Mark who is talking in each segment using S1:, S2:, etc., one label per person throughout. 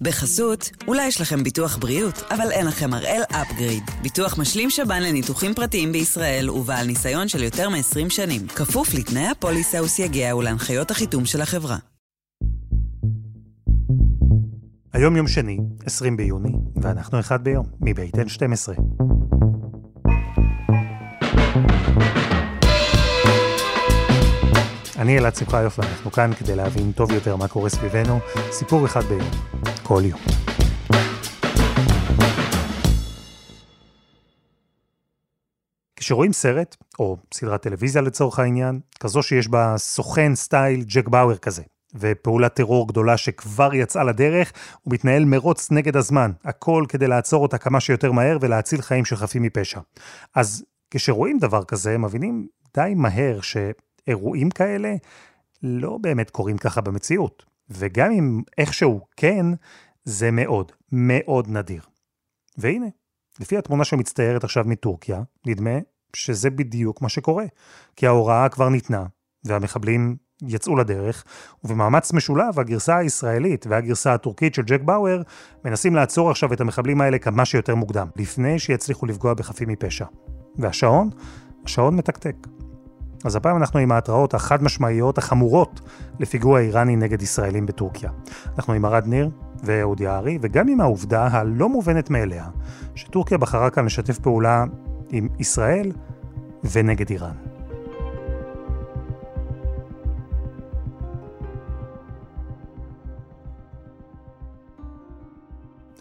S1: בחסות, אולי יש לכם ביטוח בריאות, אבל אין לכם הראל אפגריד. ביטוח משלים שב"ן לניתוחים פרטיים בישראל ובעל ניסיון של יותר מ-20 שנים. כפוף לתנאי הפוליסה וסייגיה ולהנחיות החיתום של החברה.
S2: היום יום שני, 20 ביוני, ואנחנו אחד ביום, מבית N12. אני אלעד שמחיוף ואנחנו כאן כדי להבין טוב יותר מה קורה סביבנו, סיפור אחד ביום, כל יום. כשרואים סרט, או סדרת טלוויזיה לצורך העניין, כזו שיש בה סוכן סטייל ג'ק באואר כזה, ופעולת טרור גדולה שכבר יצאה לדרך, ומתנהל מרוץ נגד הזמן, הכל כדי לעצור אותה כמה שיותר מהר ולהציל חיים של חפים מפשע. אז כשרואים דבר כזה, מבינים די מהר ש... אירועים כאלה לא באמת קורים ככה במציאות. וגם אם איכשהו כן, זה מאוד, מאוד נדיר. והנה, לפי התמונה שמצטיירת עכשיו מטורקיה, נדמה שזה בדיוק מה שקורה. כי ההוראה כבר ניתנה, והמחבלים יצאו לדרך, ובמאמץ משולב, הגרסה הישראלית והגרסה הטורקית של ג'ק באואר מנסים לעצור עכשיו את המחבלים האלה כמה שיותר מוקדם, לפני שיצליחו לפגוע בחפים מפשע. והשעון? השעון מתקתק. אז הפעם אנחנו עם ההתראות החד משמעיות החמורות לפיגוע איראני נגד ישראלים בטורקיה. אנחנו עם ארד ניר ואהוד יערי, וגם עם העובדה הלא מובנת מאליה, שטורקיה בחרה כאן לשתף פעולה עם ישראל ונגד איראן.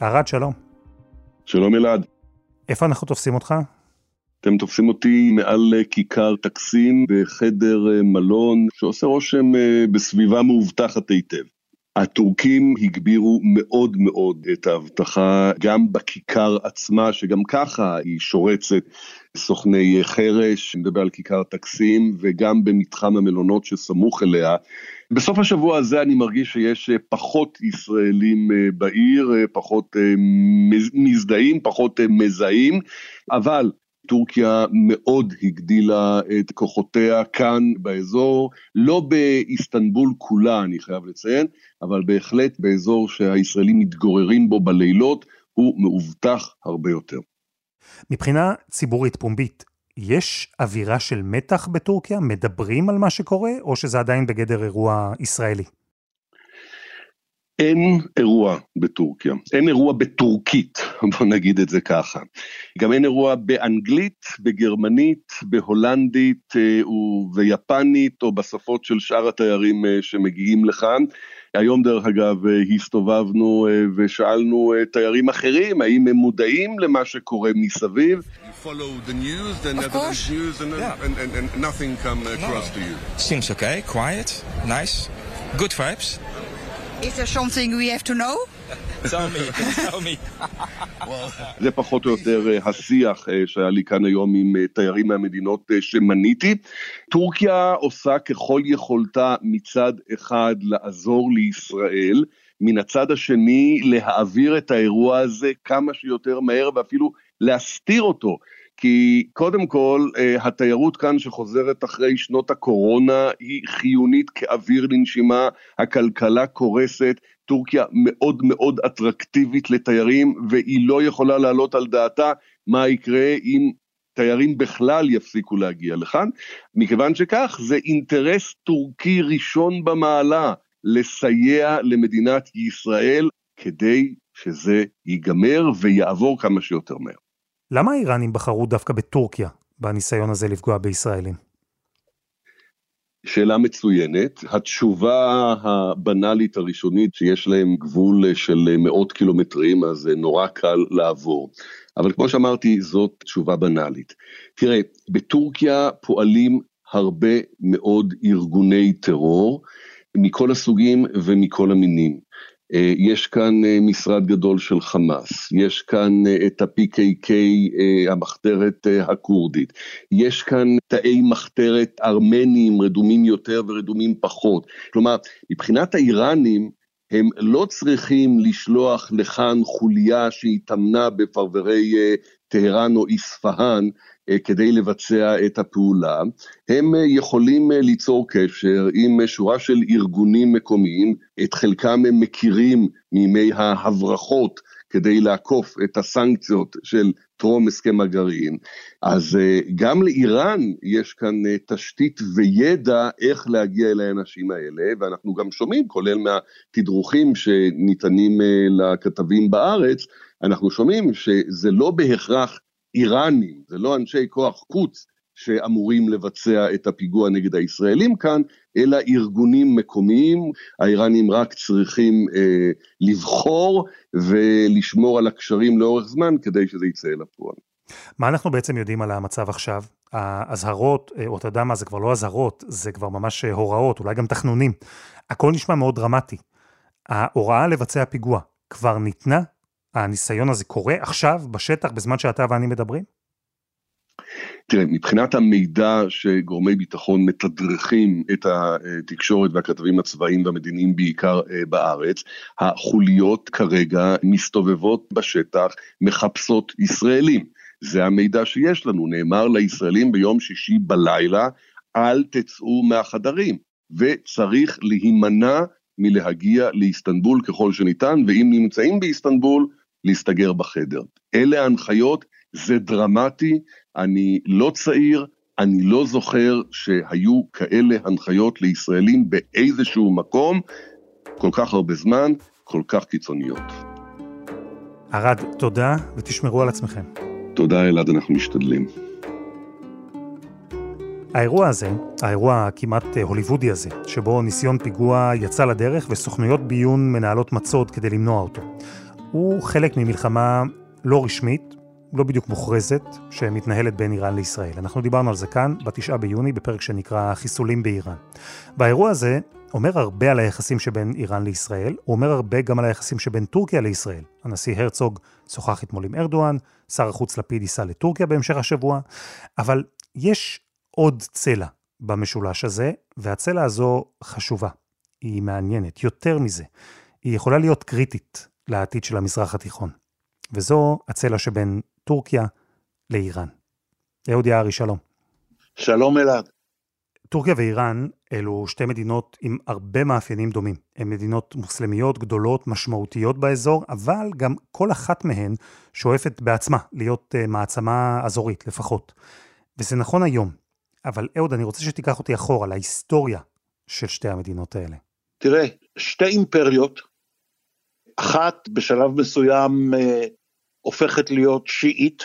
S2: ארד, שלום.
S3: שלום אלעד.
S2: איפה אנחנו תופסים אותך?
S3: אתם תופסים אותי מעל אה, כיכר טקסים בחדר אה, מלון שעושה רושם אה, בסביבה מאובטחת היטב. הטורקים הגבירו מאוד מאוד את האבטחה גם בכיכר עצמה, שגם ככה היא שורצת סוכני חרש, מדבר על כיכר טקסים, וגם במתחם המלונות שסמוך אליה. בסוף השבוע הזה אני מרגיש שיש פחות ישראלים בעיר, פחות מזדהים, פחות מזהים, אבל טורקיה מאוד הגדילה את כוחותיה כאן באזור, לא באיסטנבול כולה אני חייב לציין, אבל בהחלט באזור שהישראלים מתגוררים בו בלילות, הוא מאובטח הרבה יותר.
S2: מבחינה ציבורית פומבית, יש אווירה של מתח בטורקיה? מדברים על מה שקורה, או שזה עדיין בגדר אירוע ישראלי?
S3: אין אירוע בטורקיה, אין אירוע בטורקית, בוא נגיד את זה ככה. גם אין אירוע באנגלית, בגרמנית, בהולנדית אה, וביפנית, או בשפות של שאר התיירים אה, שמגיעים לכאן. היום דרך אגב אה, הסתובבנו ושאלנו תיירים אחרים האם הם מודעים למה שקורה מסביב.
S4: Seems okay, quiet, nice, good vibes.
S5: Is there something we have to know?
S4: tell me, tell me.
S3: זה פחות או יותר אה, השיח אה, שהיה לי כאן היום עם אה, תיירים מהמדינות שמניתי. טורקיה עושה ככל יכולתה מצד אחד לעזור לישראל, מן הצד השני להעביר את האירוע הזה כמה שיותר מהר ואפילו להסתיר אותו. כי קודם כל, התיירות כאן שחוזרת אחרי שנות הקורונה היא חיונית כאוויר לנשימה, הכלכלה קורסת, טורקיה מאוד מאוד אטרקטיבית לתיירים, והיא לא יכולה להעלות על דעתה מה יקרה אם תיירים בכלל יפסיקו להגיע לכאן. מכיוון שכך, זה אינטרס טורקי ראשון במעלה לסייע למדינת ישראל כדי שזה ייגמר ויעבור כמה שיותר מהר.
S2: למה האיראנים בחרו דווקא בטורקיה בניסיון הזה לפגוע בישראלים?
S3: שאלה מצוינת. התשובה הבנאלית הראשונית שיש להם גבול של מאות קילומטרים, אז נורא קל לעבור. אבל כמו שאמרתי, זאת תשובה בנאלית. תראה, בטורקיה פועלים הרבה מאוד ארגוני טרור מכל הסוגים ומכל המינים. אה, יש כאן אה, משרד גדול של חמאס, יש כאן אה, את ה-PKK, המחתרת הכורדית, יש כאן תאי מחתרת ארמנים רדומים יותר ורדומים פחות. כלומר, מבחינת האיראנים, הם לא צריכים לשלוח לכאן חוליה שהתאמנה בפרברי טהרן או איספהאן כדי לבצע את הפעולה, הם יכולים ליצור קשר עם שורה של ארגונים מקומיים, את חלקם הם מכירים מימי ההברחות כדי לעקוף את הסנקציות של טרום הסכם הגרעין. אז אה, גם לאיראן יש כאן אה, תשתית וידע איך להגיע אל האנשים האלה, ואנחנו גם שומעים, כולל מהתדרוכים שניתנים אה, לכתבים בארץ, אנחנו שומעים שזה לא בהכרח איראנים, זה לא אנשי כוח קוץ שאמורים לבצע את הפיגוע נגד הישראלים כאן, אלא ארגונים מקומיים, האיראנים רק צריכים אה, לבחור ולשמור על הקשרים לאורך זמן כדי שזה יצא אל הפועל.
S2: מה אנחנו בעצם יודעים על המצב עכשיו? האזהרות, אה, או אתה יודע מה, זה כבר לא אזהרות, זה כבר ממש הוראות, אולי גם תחנונים. הכל נשמע מאוד דרמטי. ההוראה לבצע פיגוע כבר ניתנה? הניסיון הזה קורה עכשיו, בשטח, בזמן שאתה ואני מדברים?
S3: תראה, מבחינת המידע שגורמי ביטחון מתדרכים את התקשורת והכתבים הצבאיים והמדיניים בעיקר אה, בארץ, החוליות כרגע מסתובבות בשטח, מחפשות ישראלים. זה המידע שיש לנו, נאמר לישראלים ביום שישי בלילה, אל תצאו מהחדרים, וצריך להימנע מלהגיע לאיסטנבול ככל שניתן, ואם נמצאים באיסטנבול, להסתגר בחדר. אלה ההנחיות, זה דרמטי, אני לא צעיר, אני לא זוכר שהיו כאלה הנחיות לישראלים באיזשהו מקום כל כך הרבה זמן, כל כך קיצוניות.
S2: ערד, תודה ותשמרו על עצמכם.
S3: תודה אלעד, אנחנו משתדלים.
S2: האירוע הזה, האירוע הכמעט הוליוודי הזה, שבו ניסיון פיגוע יצא לדרך וסוכנויות ביון מנהלות מצוד כדי למנוע אותו, הוא חלק ממלחמה לא רשמית, לא בדיוק מוכרזת, שמתנהלת בין איראן לישראל. אנחנו דיברנו על זה כאן, בתשעה ביוני, בפרק שנקרא חיסולים באיראן. והאירוע הזה אומר הרבה על היחסים שבין איראן לישראל, הוא אומר הרבה גם על היחסים שבין טורקיה לישראל. הנשיא הרצוג שוחח אתמול עם ארדואן, שר החוץ לפיד ייסע לטורקיה בהמשך השבוע, אבל יש עוד צלע במשולש הזה, והצלע הזו חשובה. היא מעניינת. יותר מזה, היא יכולה להיות קריטית לעתיד של המזרח התיכון. וזו הצלע שבין טורקיה לאיראן. אהוד יערי, שלום.
S6: שלום אלעד.
S2: טורקיה ואיראן אלו שתי מדינות עם הרבה מאפיינים דומים. הן מדינות מוסלמיות גדולות, משמעותיות באזור, אבל גם כל אחת מהן שואפת בעצמה להיות uh, מעצמה אזורית לפחות. וזה נכון היום. אבל אהוד, אני רוצה שתיקח אותי אחורה להיסטוריה של שתי המדינות האלה.
S6: תראה, שתי אימפריות, אחת בשלב מסוים uh, הופכת להיות שיעית.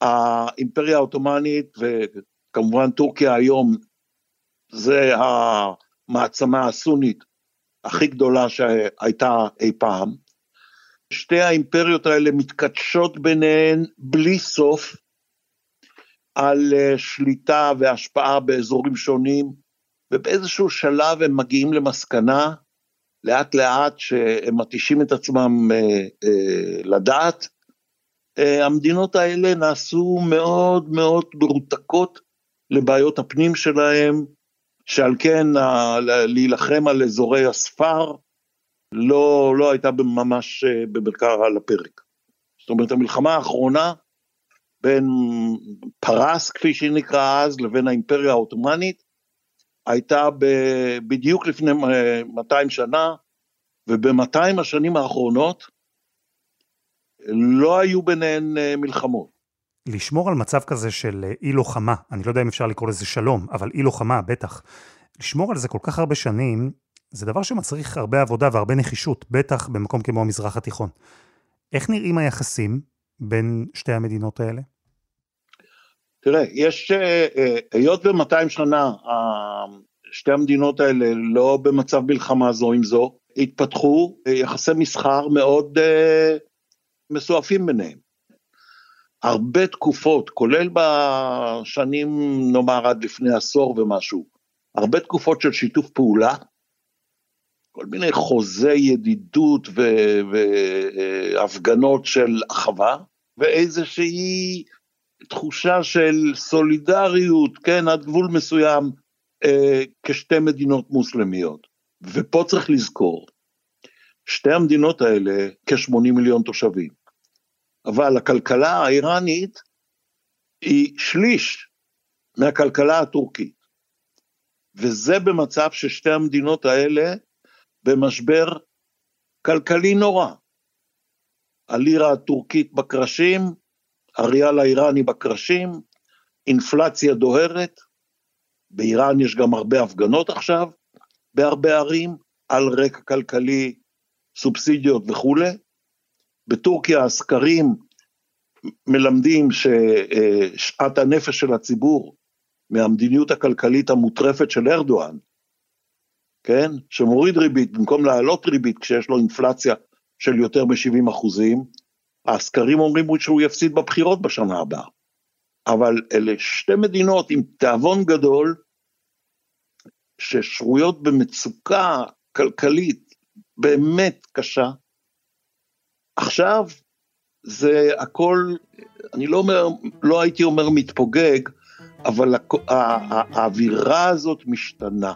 S6: האימפריה העות'מאנית וכמובן טורקיה היום זה המעצמה הסונית הכי גדולה שהייתה אי פעם. שתי האימפריות האלה מתקדשות ביניהן בלי סוף על אה, שליטה והשפעה באזורים שונים, ובאיזשהו שלב הם מגיעים למסקנה לאט לאט שהם מתישים את עצמם אה, אה, לדעת, אה, המדינות האלה נעשו מאוד מאוד מרותקות לבעיות הפנים שלהם, שעל כן ה, להילחם על אזורי הספר לא, לא הייתה ממש אה, במרכז על הפרק. זאת אומרת, המלחמה האחרונה בין פרס, כפי שהיא נקרא אז, לבין האימפריה העות'מאנית, הייתה ב, בדיוק לפני 200 שנה, וב-200 השנים האחרונות לא היו ביניהן אה, מלחמות.
S2: לשמור על מצב כזה של אה, אי לוחמה, אני לא יודע אם אפשר לקרוא לזה שלום, אבל אי לוחמה, בטח. לשמור על זה כל כך הרבה שנים, זה דבר שמצריך הרבה עבודה והרבה נחישות, בטח במקום כמו המזרח התיכון. איך נראים היחסים בין שתי המדינות האלה?
S6: תראה, יש, אה, אה, היות ו-200 שנה שתי המדינות האלה לא במצב מלחמה זו עם זו, התפתחו יחסי מסחר מאוד מסועפים ביניהם. הרבה תקופות, כולל בשנים נאמר עד לפני עשור ומשהו, הרבה תקופות של שיתוף פעולה, כל מיני חוזי ידידות והפגנות של אחווה, ואיזושהי תחושה של סולידריות, כן, עד גבול מסוים, אה, כשתי מדינות מוסלמיות. ופה צריך לזכור, שתי המדינות האלה כ-80 מיליון תושבים, אבל הכלכלה האיראנית היא שליש מהכלכלה הטורקית. וזה במצב ששתי המדינות האלה במשבר כלכלי נורא. הלירה הטורקית בקרשים, הריאל האיראני בקרשים, אינפלציה דוהרת, באיראן יש גם הרבה הפגנות עכשיו, בהרבה ערים, על רקע כלכלי, סובסידיות וכולי. בטורקיה הסקרים מלמדים ששעת הנפש של הציבור מהמדיניות הכלכלית המוטרפת של ארדואן, כן, שמוריד ריבית במקום להעלות ריבית כשיש לו אינפלציה של יותר מ-70 אחוזים, הסקרים אומרים שהוא יפסיד בבחירות בשנה הבאה. אבל אלה שתי מדינות עם תיאבון גדול, ששרויות במצוקה כלכלית באמת קשה. עכשיו זה הכל, אני לא אומר, לא הייתי אומר מתפוגג, אבל האווירה הזאת משתנה.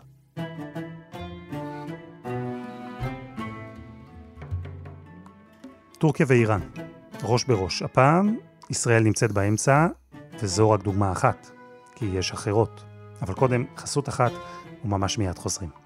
S2: טורקיה ואיראן, ראש בראש. הפעם ישראל נמצאת באמצע, וזו רק דוגמה אחת, כי יש אחרות. אבל קודם, חסות אחת, וממש מיד חוזרים.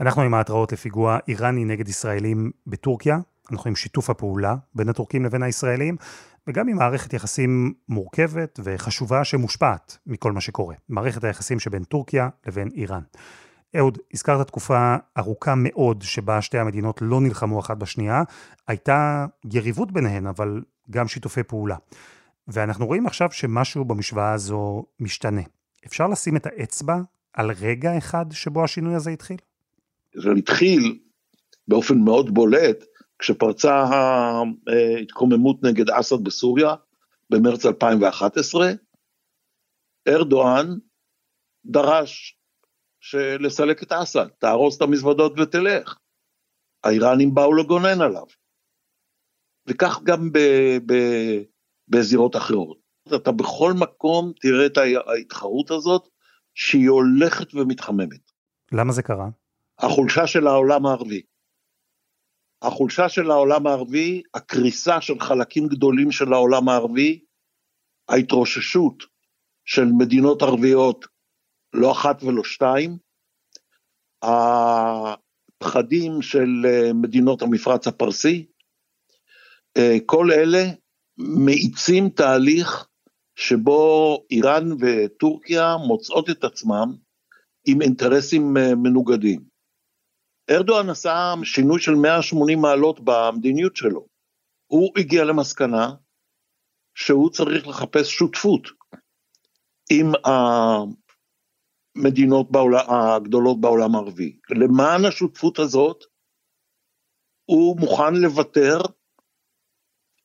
S2: אנחנו עם ההתראות לפיגוע איראני נגד ישראלים בטורקיה, אנחנו עם שיתוף הפעולה בין הטורקים לבין הישראלים, וגם עם מערכת יחסים מורכבת וחשובה שמושפעת מכל מה שקורה. מערכת היחסים שבין טורקיה לבין איראן. אהוד, הזכרת תקופה ארוכה מאוד שבה שתי המדינות לא נלחמו אחת בשנייה. הייתה יריבות ביניהן, אבל גם שיתופי פעולה. ואנחנו רואים עכשיו שמשהו במשוואה הזו משתנה. אפשר לשים את האצבע על רגע אחד שבו השינוי הזה התחיל?
S6: זה התחיל באופן מאוד בולט כשפרצה ההתקוממות נגד אסד בסוריה במרץ 2011, ארדואן דרש לסלק את אסד, תהרוס את המזוודות ותלך. האיראנים באו לגונן עליו. וכך גם ב, ב, בזירות אחרות. אתה בכל מקום תראה את ההתחרות הזאת, שהיא הולכת ומתחממת.
S2: למה זה קרה?
S6: החולשה של העולם הערבי. החולשה של העולם הערבי, הקריסה של חלקים גדולים של העולם הערבי, ההתרוששות של מדינות ערביות, לא אחת ולא שתיים, הפחדים של אה, מדינות המפרץ הפרסי, אה, כל אלה מאיצים תהליך שבו איראן וטורקיה מוצאות את עצמם עם אינטרסים אה, מנוגדים. ארדואן עשה שינוי של 180 מעלות במדיניות שלו. הוא הגיע למסקנה שהוא צריך לחפש שותפות עם המדינות בעולם, הגדולות בעולם הערבי. למען השותפות הזאת, הוא מוכן לוותר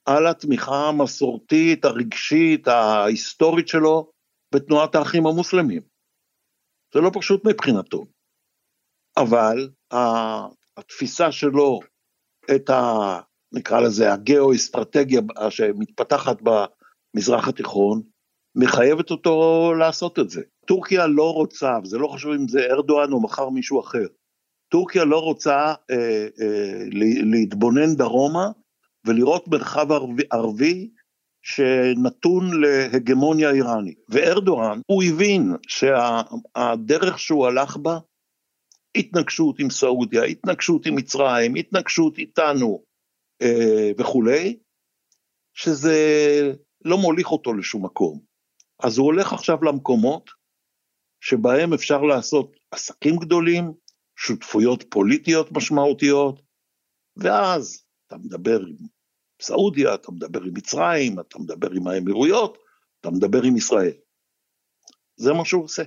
S6: על התמיכה המסורתית, הרגשית, ההיסטורית שלו בתנועת האחים המוסלמים. זה לא פשוט מבחינתו. אבל התפיסה שלו את ה... נקרא לזה הגיאו-אסטרטגיה שמתפתחת במזרח התיכון, מחייבת אותו לעשות את זה. טורקיה לא רוצה, וזה לא חשוב אם זה ארדואן או מחר מישהו אחר, טורקיה לא רוצה אה, אה, להתבונן דרומה ולראות מרחב ערבי, ערבי שנתון להגמוניה איראנית. וארדואן, הוא הבין שהדרך שהוא הלך בה התנגשות עם סעודיה, התנגשות עם מצרים, התנגשות איתנו אה, וכולי, שזה לא מוליך אותו לשום מקום. אז הוא הולך עכשיו למקומות שבהם אפשר לעשות עסקים גדולים, שותפויות פוליטיות משמעותיות, ואז אתה מדבר עם סעודיה, אתה מדבר עם מצרים, אתה מדבר עם האמירויות, אתה מדבר עם ישראל. זה מה שהוא עושה.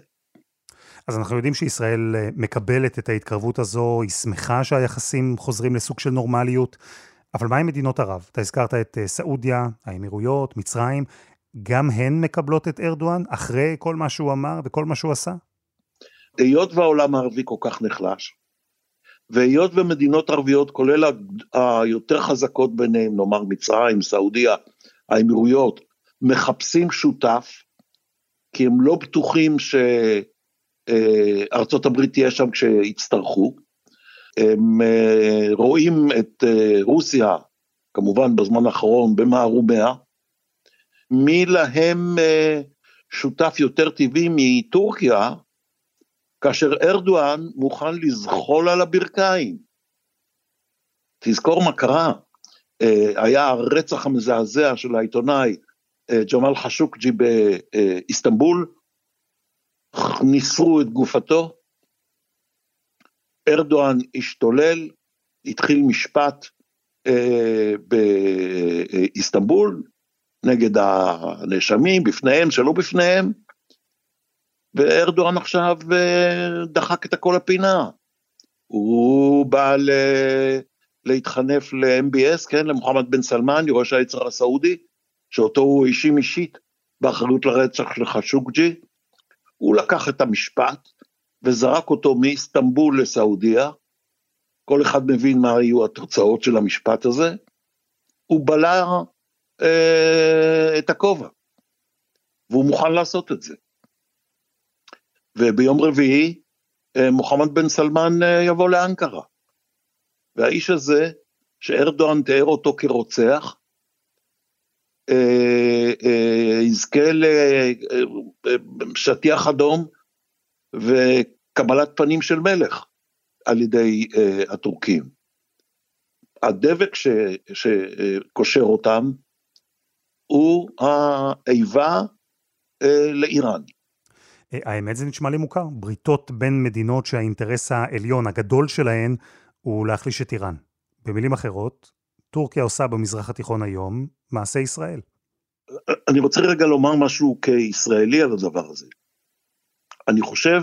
S2: אז אנחנו יודעים שישראל אה, מקבלת את ההתקרבות הזו, היא שמחה שהיחסים חוזרים לסוג של נורמליות, אבל מה עם מדינות ערב? אתה הזכרת את אה, סעודיה, האמירויות, מצרים, גם הן מקבלות את ארדואן אחרי כל מה שהוא אמר וכל מה שהוא עשה?
S6: היות והעולם הערבי כל כך נחלש, והיות ומדינות ערביות, כולל היותר חזקות ביניהם, נאמר מצרים, סעודיה, האמירויות, מחפשים שותף, כי הם לא בטוחים שארצות הברית תהיה שם כשיצטרכו. הם אה, רואים את אה, רוסיה, כמובן בזמן האחרון, במערומיה, מי להם אה, שותף יותר טבעי מטורקיה, כאשר ארדואן מוכן לזחול על הברכיים. תזכור מה קרה, היה הרצח המזעזע של העיתונאי ג'מאל חשוקג'י באיסטנבול, ניסרו את גופתו, ארדואן השתולל, התחיל משפט אה, באיסטנבול נגד הנאשמים, בפניהם, שלא בפניהם, וארדואן עכשיו אה, דחק את הכל לפינה. הוא בא ל... להתחנף ל-MBS, כן, למוחמד בן סלמן, יורש היצר הסעודי, שאותו הוא האשים אישית באחריות לרצח של חשוקג'י. הוא לקח את המשפט וזרק אותו מאיסטנבול לסעודיה, כל אחד מבין מה היו התוצאות של המשפט הזה, הוא בלע אה, את הכובע, והוא מוכן לעשות את זה. וביום רביעי אה, מוחמד בן סלמן אה, יבוא לאנקרה. והאיש הזה, שארדואן תיאר אותו כרוצח, יזכה לשטיח אדום וקבלת פנים של מלך על ידי uh, הטורקים. הדבק ש, שקושר אותם הוא האיבה uh, לאיראן.
S2: האמת זה נשמע לי מוכר, בריתות בין מדינות שהאינטרס העליון, הגדול שלהן, הוא להחליש את איראן. במילים אחרות, טורקיה עושה במזרח התיכון היום מעשה ישראל.
S6: אני רוצה רגע לומר משהו כישראלי על הדבר הזה. אני חושב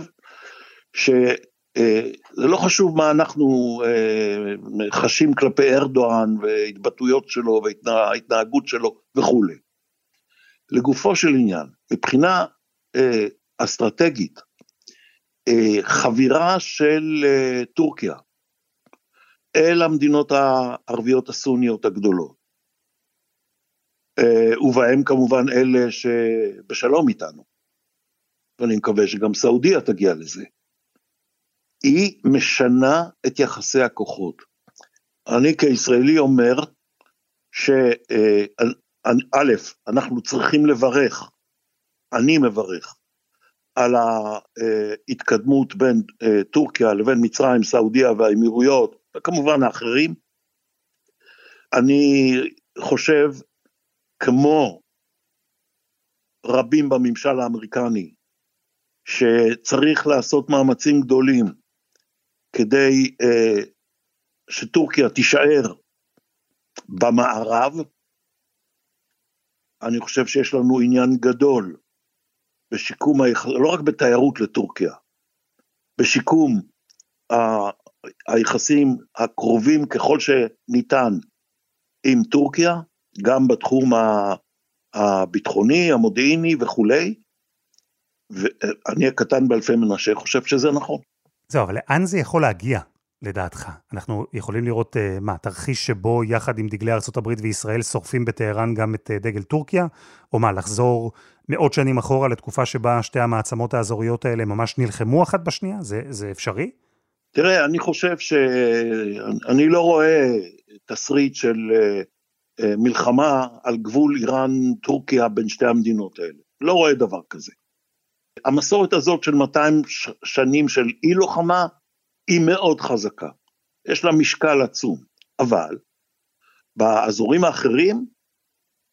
S6: שזה אה, לא חשוב מה אנחנו אה, חשים כלפי ארדואן והתבטאויות שלו וההתנהגות שלו וכולי. לגופו של עניין, מבחינה אה, אסטרטגית, חבירה של טורקיה אל המדינות הערביות הסוניות הגדולות, ובהם כמובן אלה שבשלום איתנו, ואני מקווה שגם סעודיה תגיע לזה, היא משנה את יחסי הכוחות. אני כישראלי אומר שא', אנחנו צריכים לברך, אני מברך, על ההתקדמות בין אה, טורקיה לבין מצרים, סעודיה והאמירויות, וכמובן האחרים. אני חושב, כמו רבים בממשל האמריקני, שצריך לעשות מאמצים גדולים כדי אה, שטורקיה תישאר במערב, אני חושב שיש לנו עניין גדול בשיקום. לא רק בתיירות לטורקיה, בשיקום. היחסים הקרובים ככל שניתן עם טורקיה, גם בתחום הביטחוני, המודיעיני וכולי, ואני הקטן באלפי מנשה חושב שזה נכון.
S2: זהו, אבל לאן זה יכול להגיע, לדעתך? אנחנו יכולים לראות, uh, מה, תרחיש שבו יחד עם דגלי ארה"ב וישראל שורפים בטהרן גם את uh, דגל טורקיה? או מה, לחזור מאות שנים אחורה לתקופה שבה שתי המעצמות האזוריות האלה ממש נלחמו אחת בשנייה? זה, זה אפשרי?
S6: תראה, אני חושב שאני לא רואה תסריט של uh, uh, מלחמה על גבול איראן-טורקיה בין שתי המדינות האלה. לא רואה דבר כזה. המסורת הזאת של 200 שנים של אי לוחמה היא מאוד חזקה, יש לה משקל עצום, אבל באזורים האחרים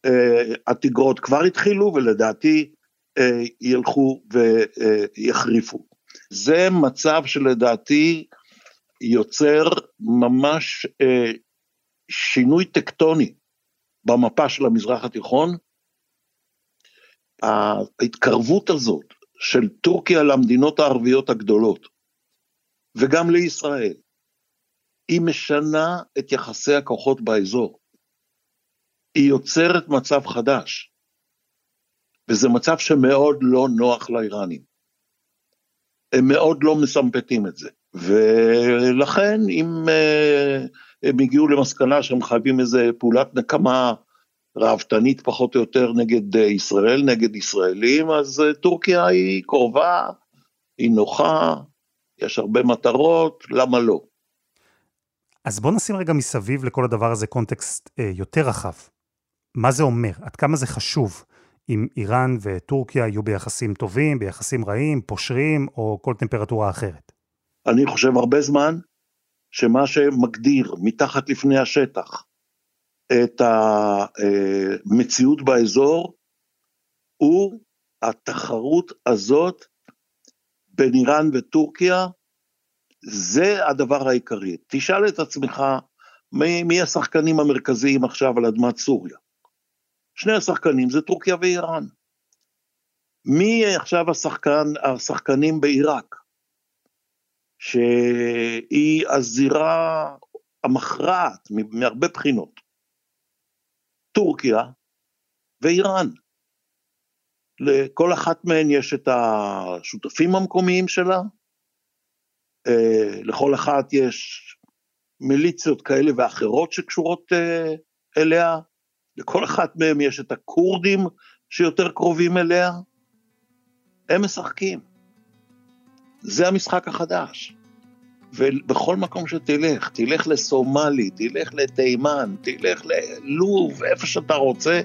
S6: אה, התגרות כבר התחילו ולדעתי אה, ילכו ויחריפו. זה מצב שלדעתי יוצר ממש אה, שינוי טקטוני במפה של המזרח התיכון. ההתקרבות הזאת של טורקיה למדינות הערביות הגדולות, וגם לישראל, היא משנה את יחסי הכוחות באזור. היא יוצרת מצב חדש, וזה מצב שמאוד לא נוח לאיראנים. הם מאוד לא מסמפטים את זה, ולכן אם uh, הם הגיעו למסקנה שהם חייבים איזה פעולת נקמה ראוותנית פחות או יותר נגד uh, ישראל, נגד ישראלים, אז uh, טורקיה היא קרובה, היא נוחה, יש הרבה מטרות, למה לא?
S2: אז בוא נשים רגע מסביב לכל הדבר הזה קונטקסט אה, יותר רחב. מה זה אומר? עד כמה זה חשוב אם איראן וטורקיה יהיו ביחסים טובים, ביחסים רעים, פושרים או כל טמפרטורה אחרת?
S6: אני חושב הרבה זמן שמה שמגדיר מתחת לפני השטח את המציאות באזור הוא התחרות הזאת בין איראן וטורקיה זה הדבר העיקרי. תשאל את עצמך, מי, מי השחקנים המרכזיים עכשיו על אדמת סוריה? שני השחקנים זה טורקיה ואיראן. מי עכשיו השחקן, השחקנים בעיראק? שהיא הזירה המכרעת מהרבה בחינות. טורקיה ואיראן. לכל אחת מהן יש את השותפים המקומיים שלה, אה, לכל אחת יש מיליציות כאלה ואחרות שקשורות אה, אליה, לכל אחת מהם יש את הכורדים שיותר קרובים אליה, הם משחקים. זה המשחק החדש. ובכל מקום שתלך, תלך לסומלי, תלך לתימן, תלך ללוב, איפה שאתה רוצה,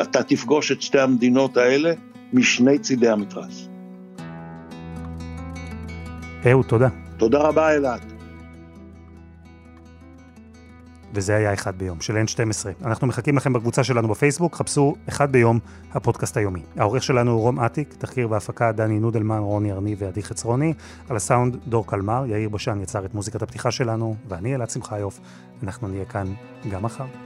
S6: אתה תפגוש את שתי המדינות האלה משני צידי המתרס.
S2: אהוד, תודה.
S6: תודה רבה, אלעד.
S2: וזה היה אחד ביום, של N12. אנחנו מחכים לכם בקבוצה שלנו בפייסבוק, חפשו אחד ביום, הפודקאסט היומי. העורך שלנו הוא רום אטיק, תחקיר והפקה דני נודלמן, רוני ארני ועדי חצרוני, על הסאונד דור קלמר, יאיר בשן יצר את מוזיקת הפתיחה שלנו, ואני אלעד שמחיוף, אנחנו נהיה כאן גם מחר.